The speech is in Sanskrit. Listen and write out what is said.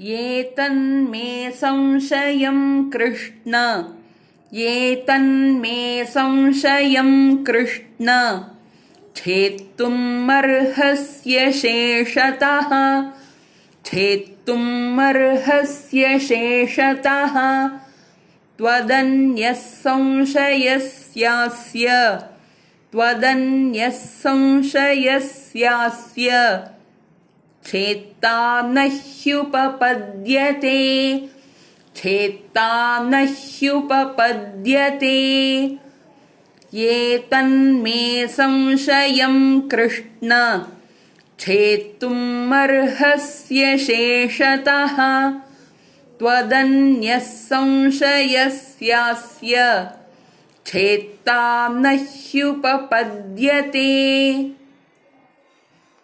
ये तन्मे संशयं कृष्ण। ये तन्मे संशयं कृष्ण। छेत्तुमर्हस्य शेषतः। छेत्तुमर्हस्य शेषतः। त्वदन्यः संशयस्यास्य त्वदन्यः संशयस्यास्य छेत्ता न ह्युपपद्यते छेत्ता न ह्युपपद्यते ये तन्मे संशयं कृष्ण। छेत्तुमर्हस्य शेषतः। त्वदन्यः संशयस्यास्य छेत्ता न ह्युपपद्यते